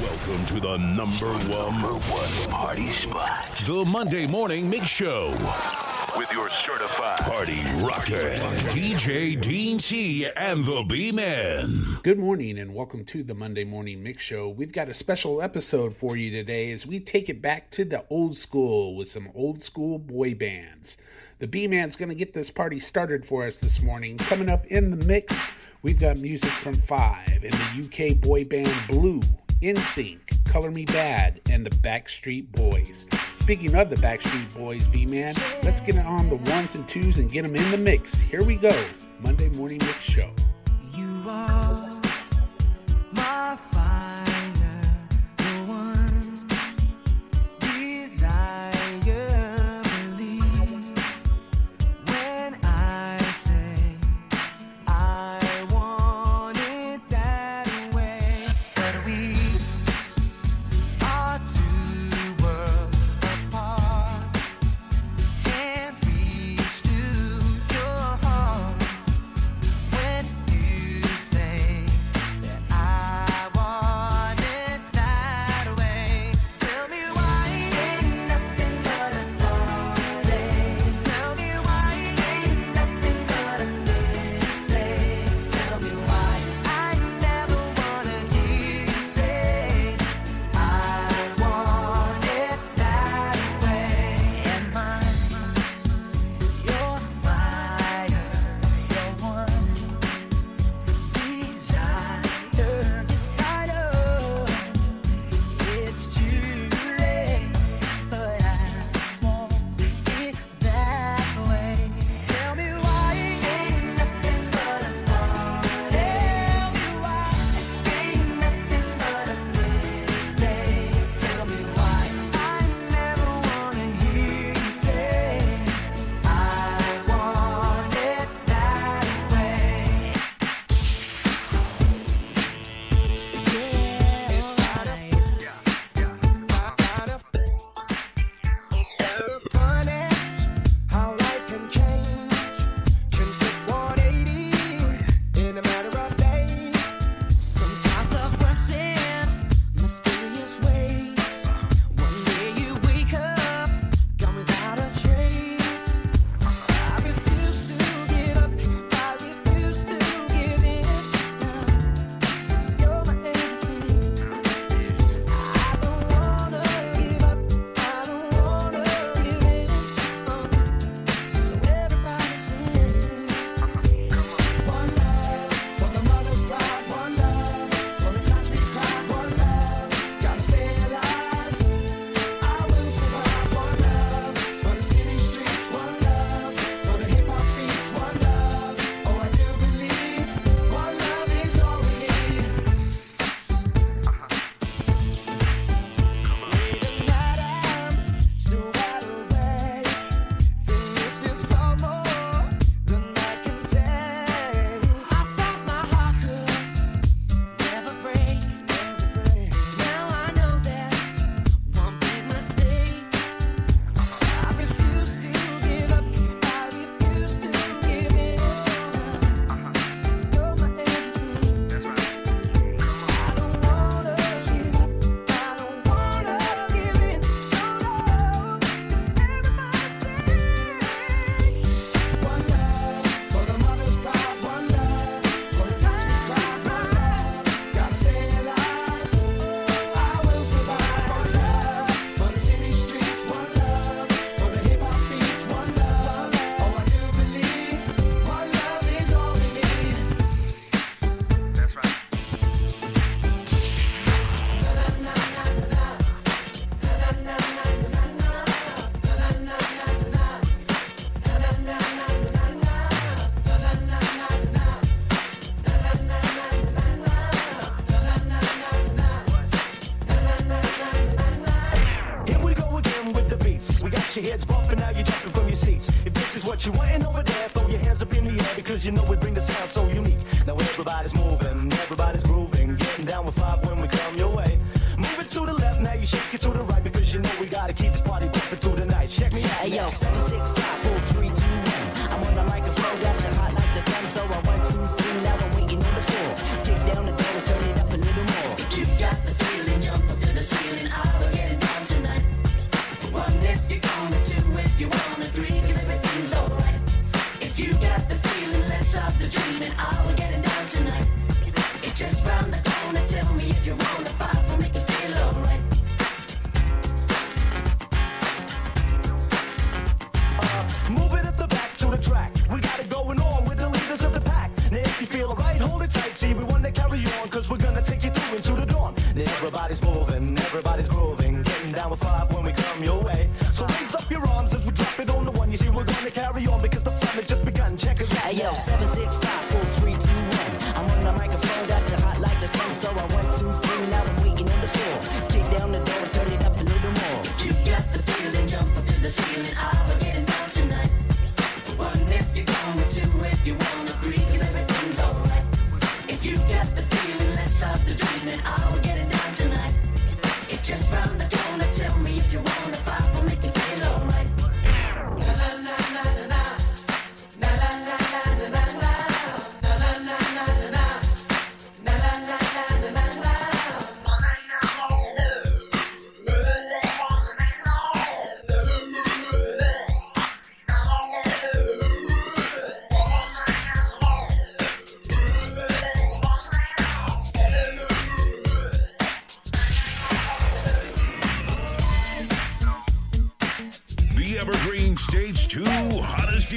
Welcome to the number one, number one party spot. The Monday Morning Mix Show. With your certified party rocker, DJ Dean C and the B Man. Good morning and welcome to the Monday Morning Mix Show. We've got a special episode for you today as we take it back to the old school with some old school boy bands. The B Man's going to get this party started for us this morning. Coming up in the mix, we've got music from Five and the UK boy band Blue. NSYNC, Color Me Badd, and the Backstreet Boys. Speaking of the Backstreet Boys, B Man, let's get on the ones and twos and get them in the mix. Here we go Monday Morning Mix Show. You are.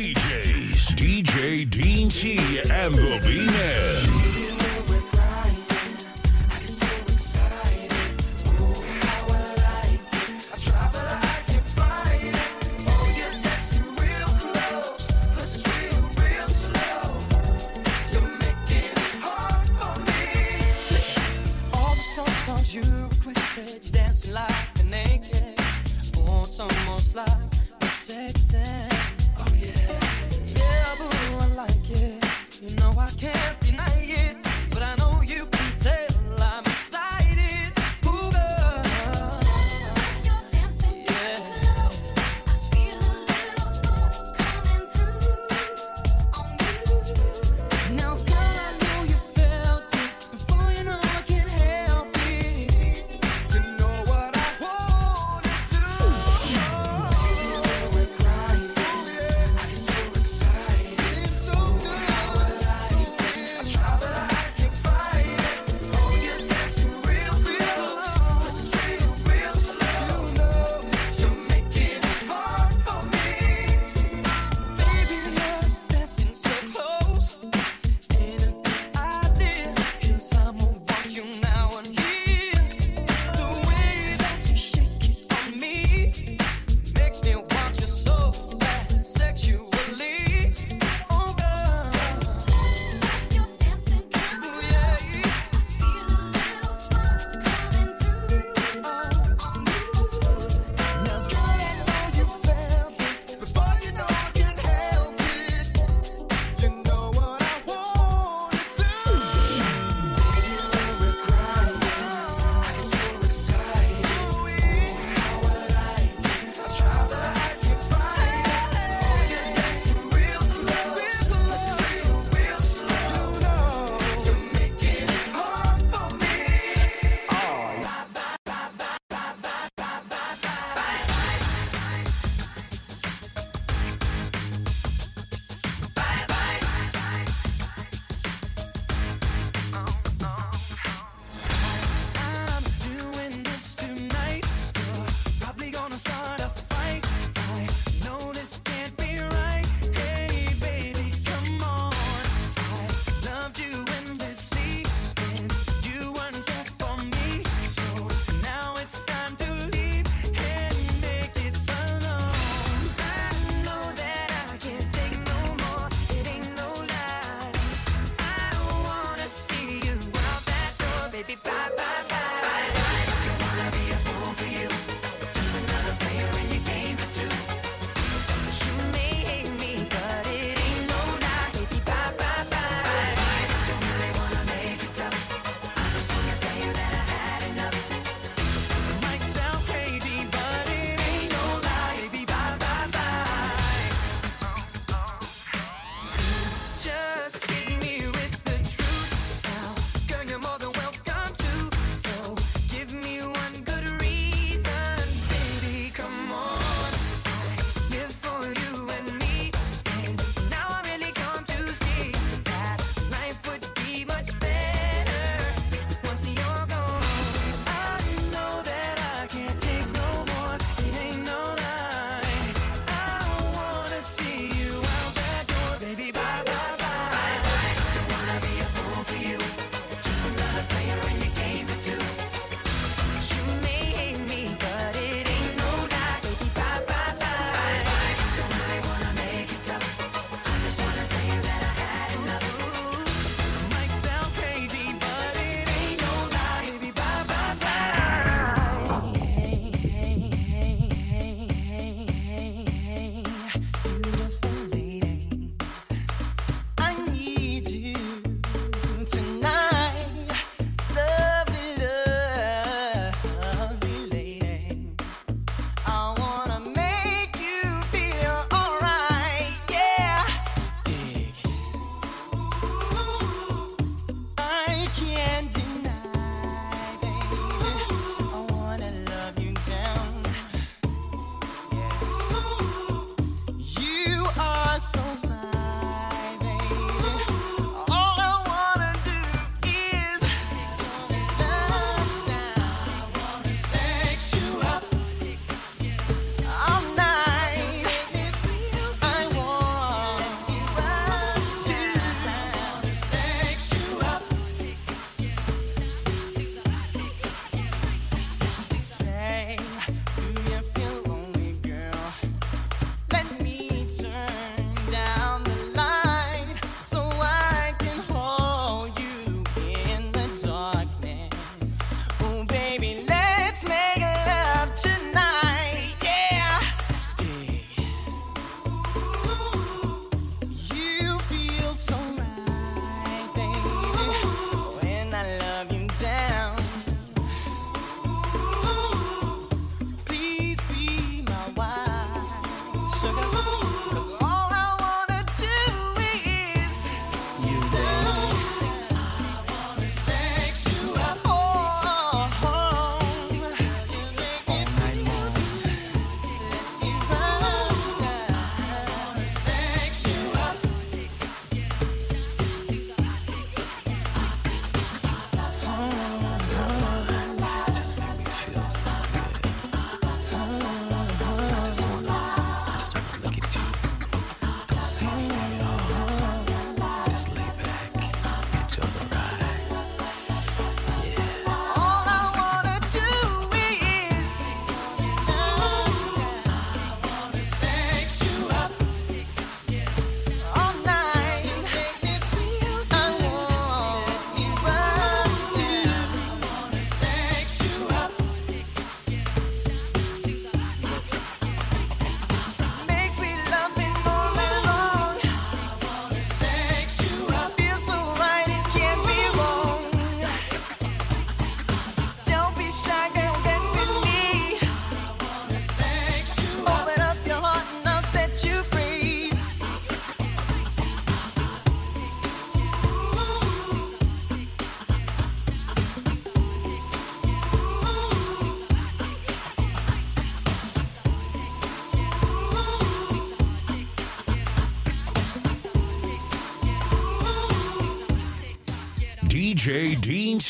DJs, DJ Dean C and the B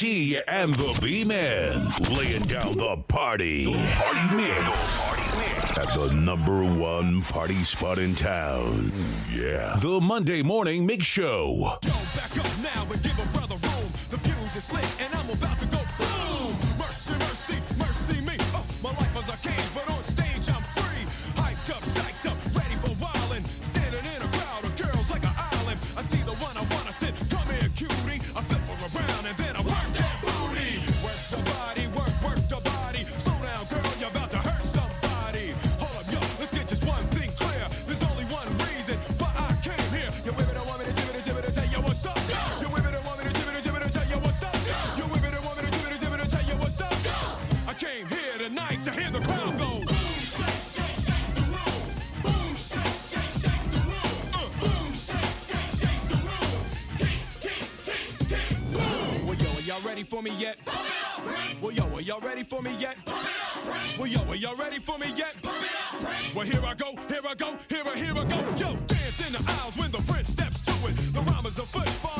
And the B Man laying down the party. Party mix. At the number one party spot in town. Yeah. The Monday Morning Mix Show. ready for me yet? Well, yo, are y'all ready for me yet? Well, yo, are y'all ready for me yet? Well, here I go, here I go, here I, here I go. Yo, dance in the aisles when the prince steps to it. The rhyme is a football.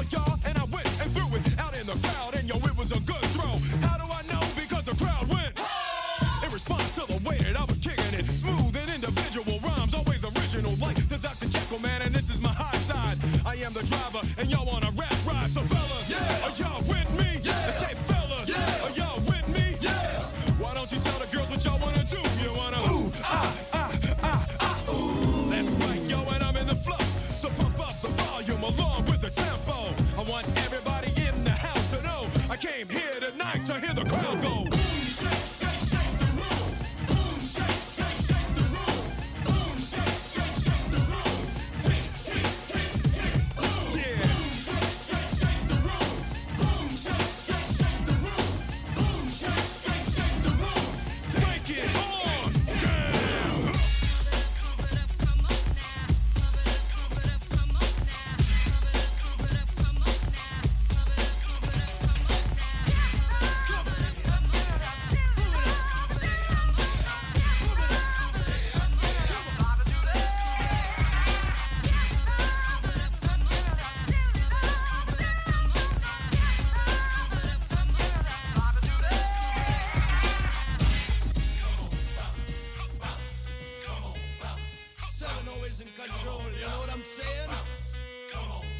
is in control. You know what I'm saying?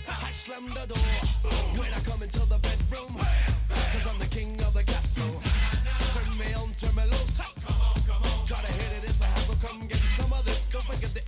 I slam the door when I come into the bedroom. Cause I'm the king of the castle. Turn me on, turn me loose. Try to hit it, it's a hassle. Come get some of this. Don't forget the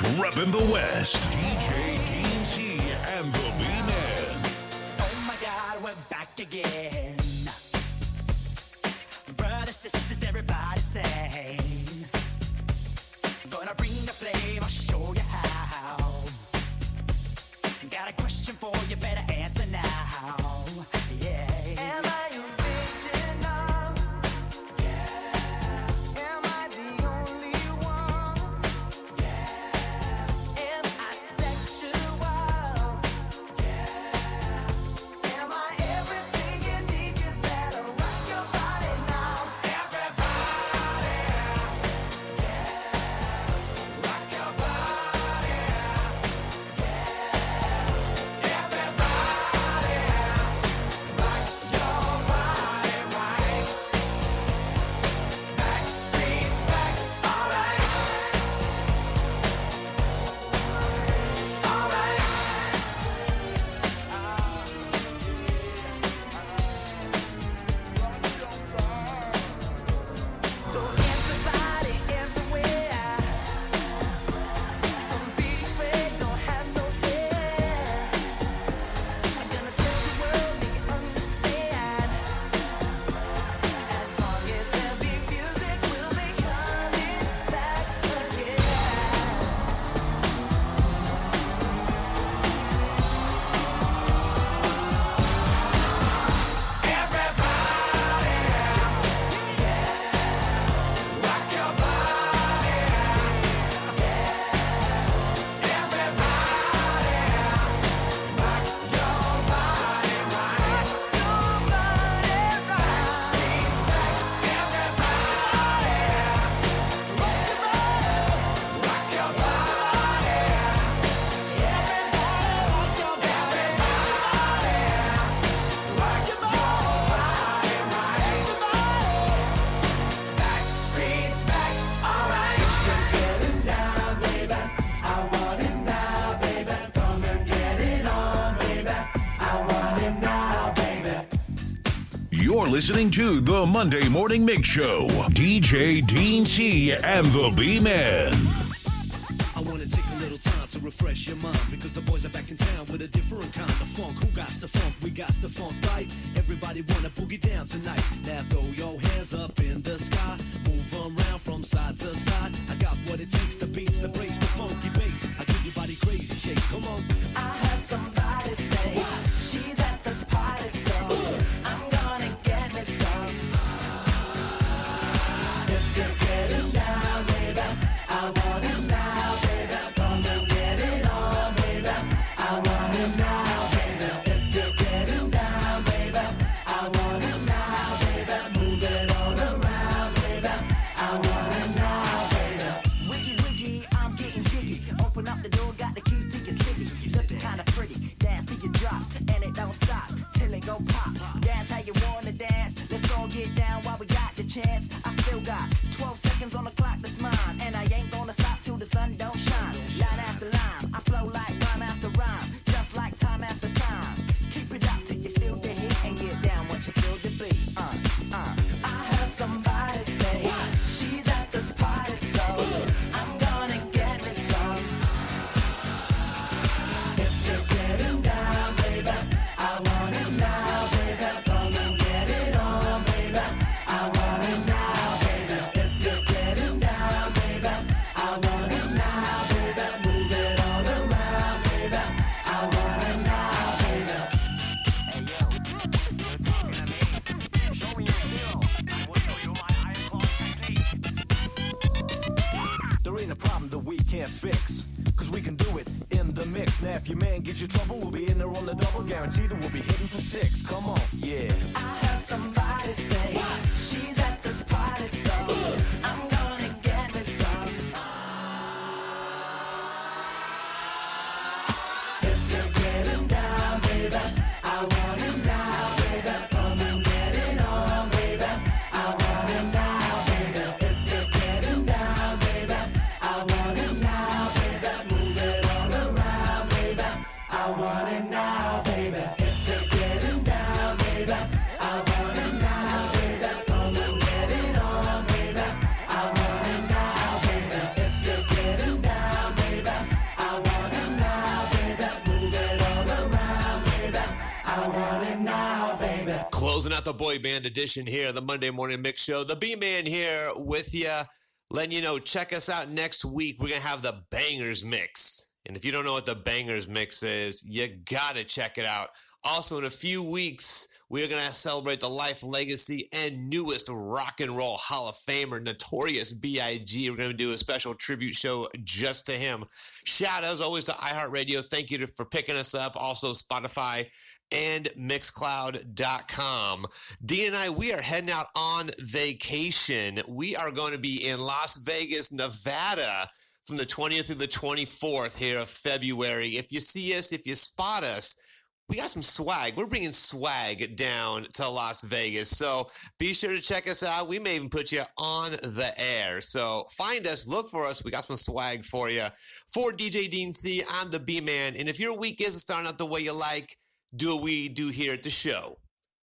best rep in the West. DJ DT and the B-Man. Oh my God, we're back again. Brothers, sisters, everybody say. listening to the Monday Morning Mix Show. DJ Dean C and the B Man. Boy band edition here, the Monday Morning Mix Show. The B Man here with you, letting you know, check us out next week. We're going to have the Bangers Mix. And if you don't know what the Bangers Mix is, you got to check it out. Also, in a few weeks, we are going to celebrate the life, legacy, and newest rock and roll Hall of Famer, Notorious B.I.G. We're going to do a special tribute show just to him. Shout out, as always, to iHeartRadio. Thank you to, for picking us up. Also, Spotify and Mixcloud.com. D and I, we are heading out on vacation. We are going to be in Las Vegas, Nevada from the 20th through the 24th here of February. If you see us, if you spot us, we got some swag. We're bringing swag down to Las Vegas. So be sure to check us out. We may even put you on the air. So find us, look for us. We got some swag for you. For DJ Dean C, I'm the B Man. And if your week isn't starting out the way you like, do what we do here at the show.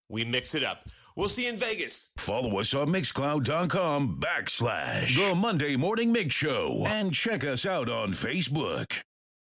We mix it up. We'll see you in Vegas. Follow us on Mixcloud.com backslash The Monday Morning Mix Show and check us out on Facebook.